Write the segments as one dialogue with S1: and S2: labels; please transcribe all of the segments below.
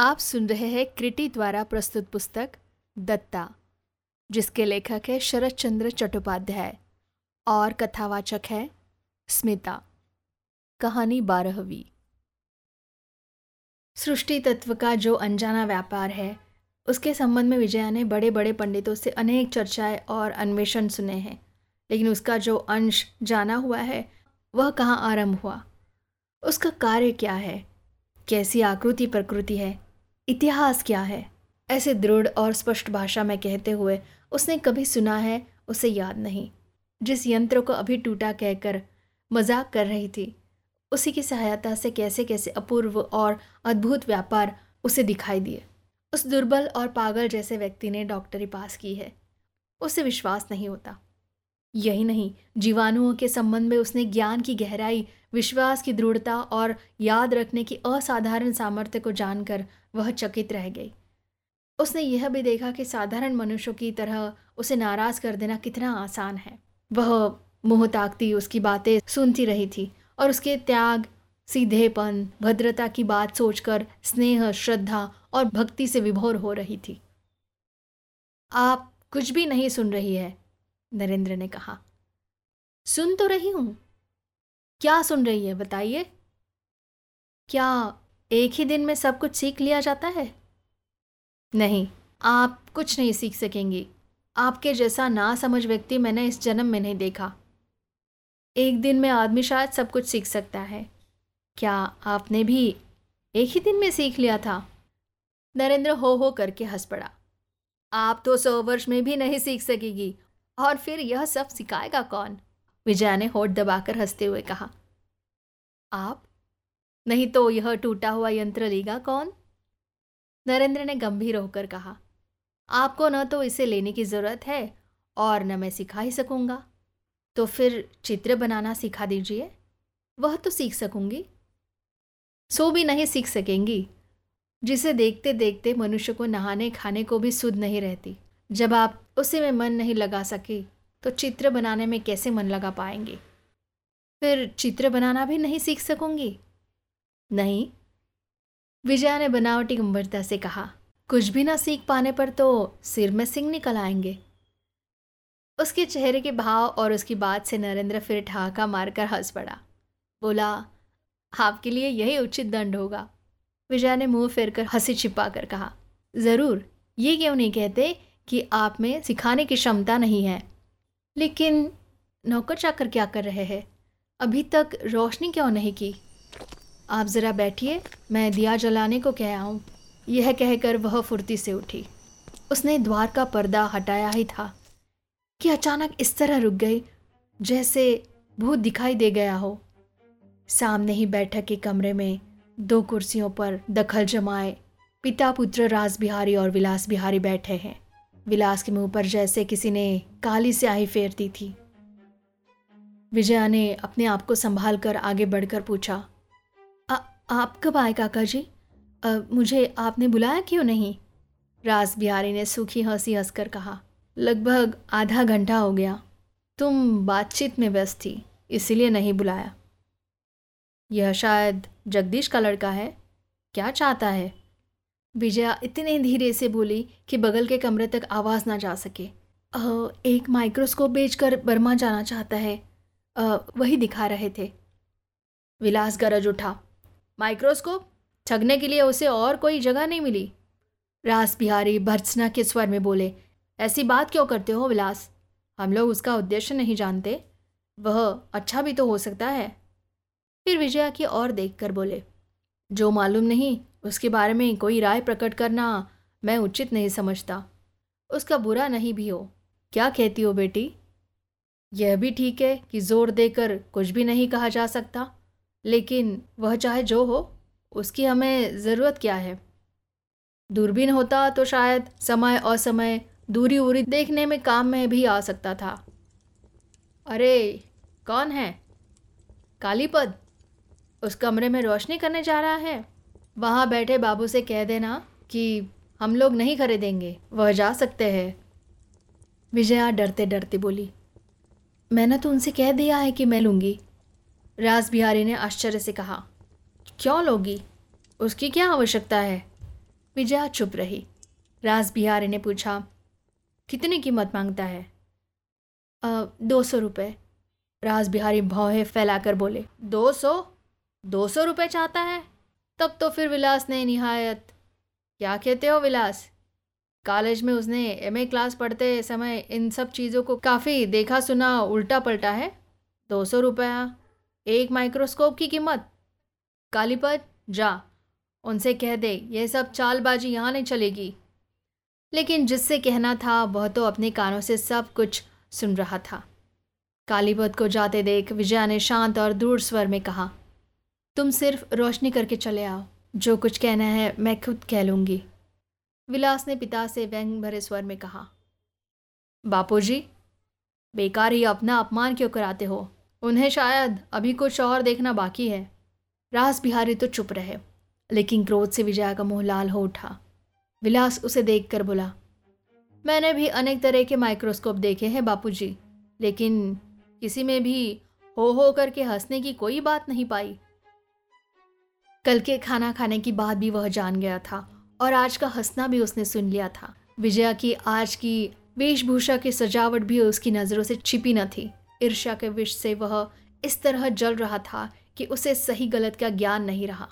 S1: आप सुन रहे हैं क्रिटी द्वारा प्रस्तुत पुस्तक दत्ता, जिसके लेखक है शरद चंद्र चट्टोपाध्याय और कथावाचक है स्मिता। कहानी बारहवीं। सृष्टि तत्व का जो अनजाना व्यापार है, उसके संबंध में विजया ने बड़े बड़े पंडितों से अनेक चर्चाएँ और अन्वेषण सुने हैं, लेकिन उसका जो अंश जाना हुआ है, वह कहाँ आरंभ हुआ? उसका कार्य क्या है? कैसी आकृति प्रकृति है? इतिहास क्या है? ऐसे दृढ़ और स्पष्ट भाषा में कहते हुए उसने कभी सुना है, उसे याद नहीं। जिस यंत्र को अभी टूटा कहकर मज़ाक कर रही थी, उसी की सहायता से कैसे कैसे अपूर्व और अद्भुत व्यापार उसे दिखाई दिए। उस दुर्बल और पागल जैसे व्यक्ति ने डॉक्टरी पास की है। उसे विश्वास नहीं होता। यही नहीं, जीवाणुओं के संबंध में उसने ज्ञान की गहराई विश्वास की दृढ़ता और याद रखने की असाधारण सामर्थ्य को जानकर वह चकित रह गई। उसने यह भी देखा कि साधारण मनुष्यों की तरह उसे नाराज़ कर देना कितना आसान है। वह मुँह ताकती उसकी बातें सुनती रही थी और उसके त्याग, सीधेपन, भद्रता की बात सोचकर स्नेह, श्रद्धा और भक्ति से विभोर हो रही थी। आप कुछ भी नहीं सुन रही है, नरेंद्र ने कहा। सुन तो रही हूँ। क्या सुन रही है? बताइए। क्या एक ही दिन में सब कुछ सीख लिया जाता है? नहीं, आप कुछ नहीं सीख सकेंगी। आपके जैसा ना समझ व्यक्ति मैंने इस जन्म में नहीं देखा। एक दिन में आदमी शायद सब कुछ सीख सकता है। क्या आपने भी एक ही दिन में सीख लिया था? नरेंद्र हो हो करके हंस पड़ा। आप तो सौ वर्ष में भी नहीं सीख सकेगी। और फिर यह सब सिखाएगा कौन? विजया ने होठ दबाकर हँसते हुए कहा, आप? नहीं तो यह टूटा हुआ यंत्र लेगा कौन? नरेंद्र ने गंभीर होकर कहा, आपको न तो इसे लेने की ज़रूरत है और न मैं सिखा ही सकूँगा। तो फिर चित्र बनाना सिखा दीजिए। वह तो सीख सकूँगी। सो भी नहीं सीख सकेंगी। जिसे देखते देखते मनुष्य को नहाने खाने को भी सुध नहीं रहती। जब आप उसी में मन नहीं लगा सके तो चित्र बनाने में कैसे मन लगा पाएँगे? फिर चित्र बनाना भी नहीं सीख सकूँगी? नहीं। विजया ने बनावटी गंभीरता से कहा, कुछ भी ना सीख पाने पर तो सिर में सिंह निकल आएँगे। उसके चेहरे के भाव और उसकी बात से नरेंद्र फिर ठहाका मारकर हंस पड़ा। बोला, आपके लिए यही उचित दंड होगा। विजया ने मुँह फेर कर हँसी छिपा कर कहा, ज़रूर। ये क्यों नहीं कहते कि आप में सिखाने की क्षमता नहीं है? लेकिन नौकर चाकर क्या कर रहे हैं? अभी तक रोशनी क्यों नहीं की? आप ज़रा बैठिए, मैं दिया जलाने को कह आऊँ। यह कहकर वह फुर्ती से उठी। उसने द्वार का पर्दा हटाया ही था। कि अचानक इस तरह रुक गई, जैसे भूत दिखाई दे गया हो। सामने ही बैठक के कमरे में दो कुर्सियों पर दखल जमाए पिता पुत्र राज बिहारी और विलास बिहारी बैठे हैं। विलास के मुँह पर जैसे किसी ने काली स्याही फेरती थी। विजया ने अपने आप को संभाल कर आगे बढ़कर पूछा आ, आप कब आए काका जी आ, मुझे आपने बुलाया क्यों नहीं? राज बिहारी ने सूखी हँसी हंसकर कहा लगभग आधा घंटा हो गया। तुम बातचीत में व्यस्त थी इसीलिए नहीं बुलाया। यह शायद जगदीश का लड़का है। क्या चाहता है? विजया इतने धीरे से बोली कि बगल के कमरे तक आवाज़ ना जा सके। आ, एक माइक्रोस्कोप बेचकर बर्मा जाना चाहता है। आ, वही दिखा रहे थे। विलास गरज उठा। माइक्रोस्कोप? ठगने के लिए उसे और कोई जगह नहीं मिली। रास बिहारी भर्त्सना के स्वर में बोले ऐसी बात क्यों करते हो विलास? हम लोग उसका उद्देश्य नहीं जानते। वह अच्छा भी तो हो सकता है। फिर विजया की ओर देख कर बोले जो मालूम नहीं उसके बारे में कोई राय प्रकट करना मैं उचित नहीं समझता। उसका बुरा नहीं भी हो। क्या कहती हो बेटी? यह भी ठीक है कि ज़ोर देकर कुछ भी नहीं कहा जा सकता, लेकिन वह चाहे जो हो, उसकी हमें ज़रूरत क्या है? दूरबीन होता तो शायद समय असमय, दूरी उरी देखने में काम में भी आ सकता था। अरे, कौन है? कालीपद? उस कमरे में रोशनी करने जा रहा है? वहाँ बैठे बाबू से कह देना कि हम लोग नहीं खरीदेंगे वह जा सकते हैं। विजया डरते डरते बोली मैंने तो उनसे कह दिया है कि मैं लूँगी। राज बिहारी ने आश्चर्य से कहा क्यों लोगी? उसकी क्या आवश्यकता है? विजया चुप रही। राज बिहारी ने पूछा कितनी कीमत माँगता है? आ, दो सौ रुपये राज बिहारी भौहे फैलाकर बोले दो सौ? दो सौ रुपये चाहता है? तब तो फिर विलास ने निहायत, क्या कहते हो विलास? कॉलेज में उसने एमए क्लास पढ़ते समय इन सब चीज़ों को काफ़ी देखा सुना उल्टा पलटा है? दो सौ रुपया, एक माइक्रोस्कोप की कीमत। कालीपत जा, उनसे कह दे, ये सब चालबाजी यहाँ नहीं चलेगी। लेकिन जिससे कहना था, वह तो अपने कानों से सब कुछ सुन रहा था। कालीपत को जाते देख विजया ने शांत और दूर स्वर में कहा तुम सिर्फ़ रोशनी करके चले आओ। जो कुछ कहना है, मैं खुद कह लूँगी। विलास ने पिता से व्यंग भरे स्वर में कहा। बापूजी, बेकार ही अपना अपमान क्यों कराते हो? उन्हें शायद अभी कुछ और देखना बाकी है। रास बिहारी तो चुप रहे, लेकिन क्रोध से विजया का मुँह लाल हो उठा। विलास उसे देखकर बोला, मैंने भी अनेक तरह के माइक्रोस्कोप देखे हैं बापूजी, लेकिन किसी में भी हो हो करके हंसने की कोई बात नहीं पाई। कल के खाना खाने की बात भी वह जान गया था और आज का हंसना भी उसने सुन लिया था। विजया की आज की वेशभूषा की सजावट भी उसकी नज़रों से छिपी न थी। ईर्ष्या के विष से वह इस तरह जल रहा था कि उसे सही गलत का ज्ञान नहीं रहा।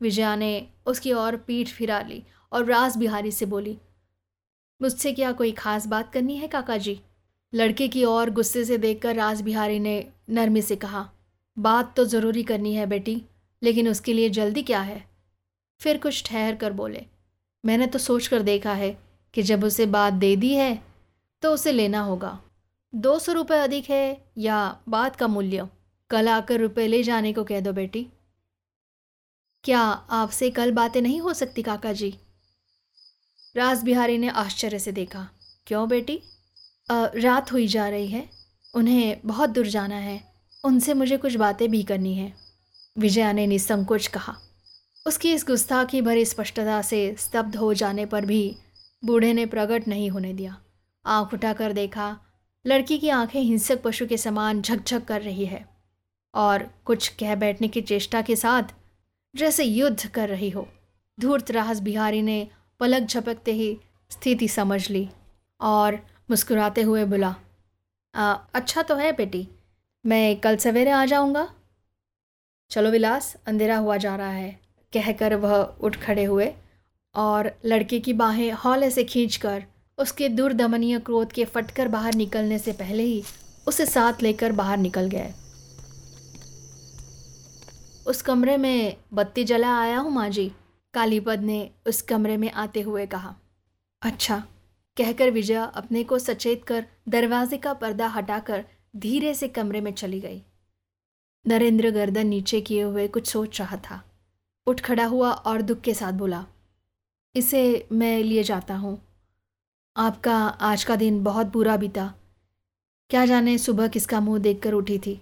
S1: विजया ने उसकी ओर पीठ फिरा ली और राज बिहारी से बोली, मुझसे क्या कोई खास बात करनी है काका जी लड़के की ओर गुस्से से देखकर राज बिहारी ने नरमी से कहा, बात तो ज़रूरी करनी है, बेटी। लेकिन उसके लिए जल्दी क्या है? फिर कुछ ठहर कर बोले मैंने तो सोच कर देखा है कि जब उसे बात दे दी है तो उसे लेना होगा। दो सौ रुपये अधिक है या बात का मूल्य? कल आकर रुपए ले जाने को कह दो बेटी। क्या आपसे कल बातें नहीं हो सकती काका जी राज बिहारी ने आश्चर्य से देखा। क्यों बेटी? आ, रात हुई जा रही है। उन्हें बहुत दूर जाना है। उनसे मुझे कुछ बातें भी करनी है। विजया ने निसंकोच कहा। उसकी इस गुस्ताखी भरी स्पष्टता से स्तब्ध हो जाने पर भी बूढ़े ने प्रकट नहीं होने दिया। आँख उठाकर देखा, लड़की की आँखें हिंसक पशु के समान झकझक कर रही है और कुछ कह बैठने की चेष्टा के साथ जैसे युद्ध कर रही हो। धूर्त राहस बिहारी ने पलक झपकते ही स्थिति समझ ली और मुस्कुराते हुए बोला अच्छा तो है बेटी, मैं कल सवेरे आ जाऊँगा। चलो विलास, अंधेरा हुआ जा रहा है, कहकर वह उठ खड़े हुए और लड़के की बाहें हौले से खींचकर उसके दुर्दमनीय क्रोध के फटकर बाहर निकलने से पहले ही उसे साथ लेकर बाहर निकल गए। उस कमरे में बत्ती जला आया हूँ माँ जी, कालीपद ने उस कमरे में आते हुए कहा। अच्छा कहकर विजया अपने को सचेत कर दरवाजे का पर्दा हटाकर धीरे से कमरे में चली गई। नरेंद्र गर्दन नीचे किए हुए कुछ सोच रहा था। उठ खड़ा हुआ और दुख के साथ बोला, इसे मैं लिए जाता हूँ। आपका आज का दिन बहुत बुरा बीता। क्या जाने सुबह किसका मुँह देखकर उठी थी।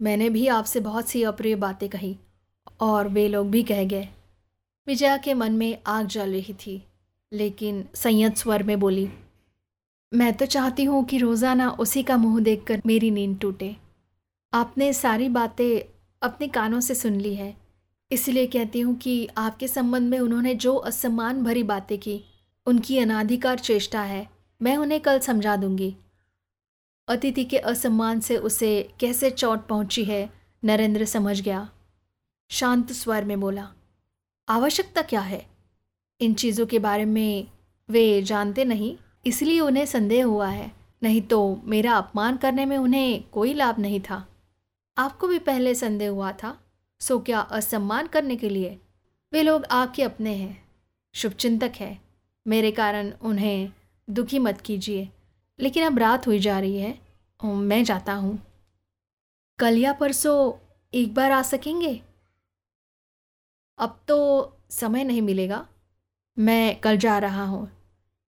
S1: मैंने भी आपसे बहुत सी अप्रिय बातें कही और वे लोग भी कह गए। विजया के मन में आग जल रही थी, लेकिन संयत स्वर में बोली, मैं तो चाहती हूँ कि रोज़ाना उसी का मुँह देखकर मेरी नींद टूटे। आपने सारी बातें अपने कानों से सुन ली है। इसलिए कहती हूँ कि आपके संबंध में उन्होंने जो असम्मान भरी बातें की, उनकी अनाधिकार चेष्टा है। मैं उन्हें कल समझा दूँगी। अतिथि के असम्मान से उसे कैसे चोट पहुँची है, नरेंद्र समझ गया। शांत स्वर में बोला, आवश्यकता क्या है? इन चीज़ों के बारे में वे जानते नहीं, इसलिए उन्हें संदेह हुआ है। नहीं तो मेरा अपमान करने में उन्हें कोई लाभ नहीं था। आपको भी पहले संदेह हुआ था, सो क्या असम्मान करने के लिए? वे लोग आपके अपने हैं। शुभचिंतक है। मेरे कारण उन्हें दुखी मत कीजिए। लेकिन अब रात हुई जा रही है मैं जाता हूँ। कल या परसों एक बार आ सकेंगे? अब तो समय नहीं मिलेगा। मैं कल जा रहा हूँ।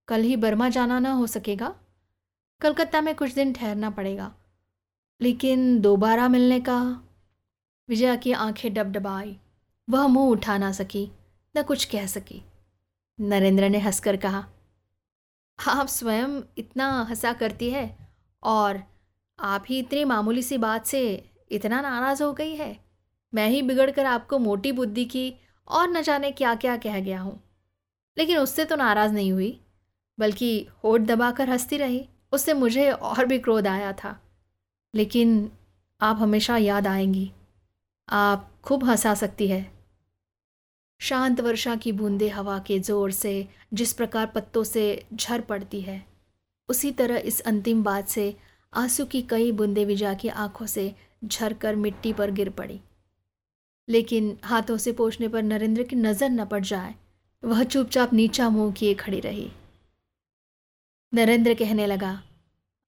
S1: कल ही बर्मा जाना ना हो सकेगा। कलकत्ता में कुछ दिन ठहरना पड़ेगा। लेकिन दोबारा मिलने का? विजया की आँखें डबडबाई। वह मुँह उठा ना सकी, न कुछ कह सकी। नरेंद्र ने हंसकर कहा, आप स्वयं इतना हंसा करती है और आप ही इतनी मामूली सी बात से इतना नाराज़ हो गई है। मैं ही बिगड़ कर आपको मोटी बुद्धि की और न जाने क्या क्या कह गया हूँ। लेकिन उससे तो नाराज़ नहीं हुई, बल्कि होठ दबाकर हंसती रही। उससे मुझे और भी क्रोध आया था। लेकिन आप हमेशा याद आएँगी। आप खूब हंसा सकती है। शांत वर्षा की बूंदे हवा के ज़ोर से, जिस प्रकार पत्तों से झर पड़ती है, उसी तरह इस अंतिम बात से आँसू की कई बूंदे विजा की आँखों से झर कर मिट्टी पर गिर पड़ी। लेकिन हाथों से पोछने पर नरेंद्र की नज़र न पड़ जाए, वह चुपचाप नीचा मुँह किए खड़ी रही। नरेंद्र कहने लगा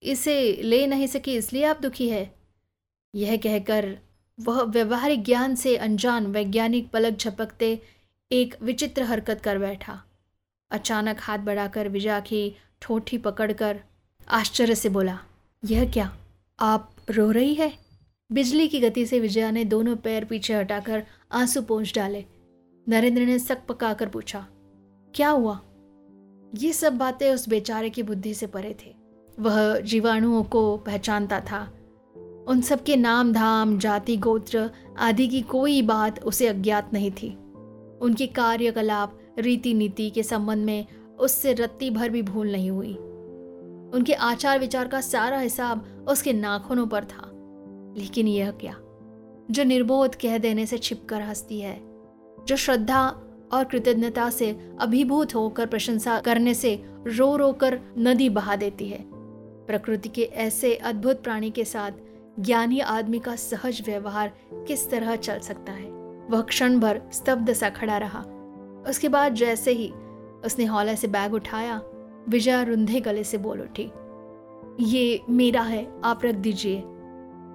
S1: इसे ले नहीं सकी, इसलिए आप दुखी है। यह कहकर वह व्यवहारिक ज्ञान से अनजान वैज्ञानिक पलक झपकते एक विचित्र हरकत कर बैठा। अचानक हाथ बढ़ाकर विजया की ठोठी पकड़कर आश्चर्य से बोला, यह क्या, आप रो रही है? बिजली की गति से विजया ने दोनों पैर पीछे हटाकर आँसू पोंछ डाले। नरेंद्र ने सक पकाकर पूछा, क्या हुआ? ये सब बातें उस बेचारे की बुद्धि से परे थे। वह जीवाणुओं को पहचानता था। उन सब के नाम, धाम, जाति, गोत्र आदि की कोई बात उसे अज्ञात नहीं थी। उनकी कार्यकलाप रीति नीति के संबंध में उससे रत्ती भर भी भूल नहीं हुई। उनके आचार विचार का सारा हिसाब उसके नाखूनों पर था। लेकिन यह क्या? जो निर्बोध कह देने से छिपकर हंसती है, जो श्रद्धा और कृतज्ञता से अभिभूत होकर प्रशंसा करने से रो रो कर नदी बहा देती है प्रकृति के ऐसे अद्भुत प्राणी के साथ ज्ञानी आदमी का सहज व्यवहार किस तरह चल सकता है? वह क्षण भर स्तब्ध सा खड़ा रहा। उसके बाद जैसे ही उसने हौले से बैग उठाया, विजया रुंधे गले से बोल उठी, ये मेरा है, आप रख दीजिए।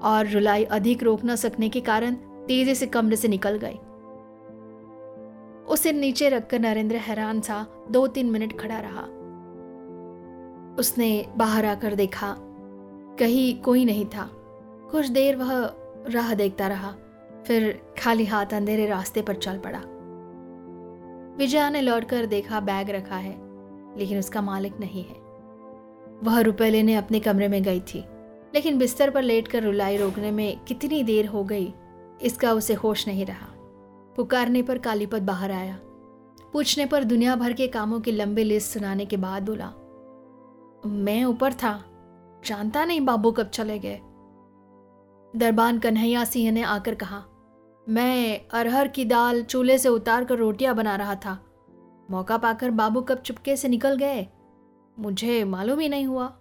S1: और रुलाई अधिक रोक न सकने के कारण तेज़ी से कमरे से निकल गई। उसे नीचे रखकर नरेंद्र हैरान सा दो तीन मिनट खड़ा रहा। उसने बाहर आकर देखा। कहीं कोई नहीं था। कुछ देर वह राह देखता रहा, फिर खाली हाथ अंधेरे रास्ते पर चल पड़ा। विजया ने लौटकर देखा बैग रखा है, लेकिन उसका मालिक नहीं है। वह रुपए लेने अपने कमरे में गई थी, लेकिन बिस्तर पर लेटकर रुलाई रोकने में कितनी देर हो गई, इसका उसे होश नहीं रहा। पुकारने पर कालीपत बाहर आया। पूछने पर दुनिया भर के कामों की लंबी लिस्ट सुनाने के बाद बोला मैं ऊपर था। जानता नहीं बाबू कब चले गए। दरबान कन्हैया सिंह ने आकर कहा, मैं अरहर की दाल चूल्हे से उतार कर रोटियाँ बना रहा था। मौका पाकर बाबू कब चुपके से निकल गए? मुझे मालूम ही नहीं हुआ।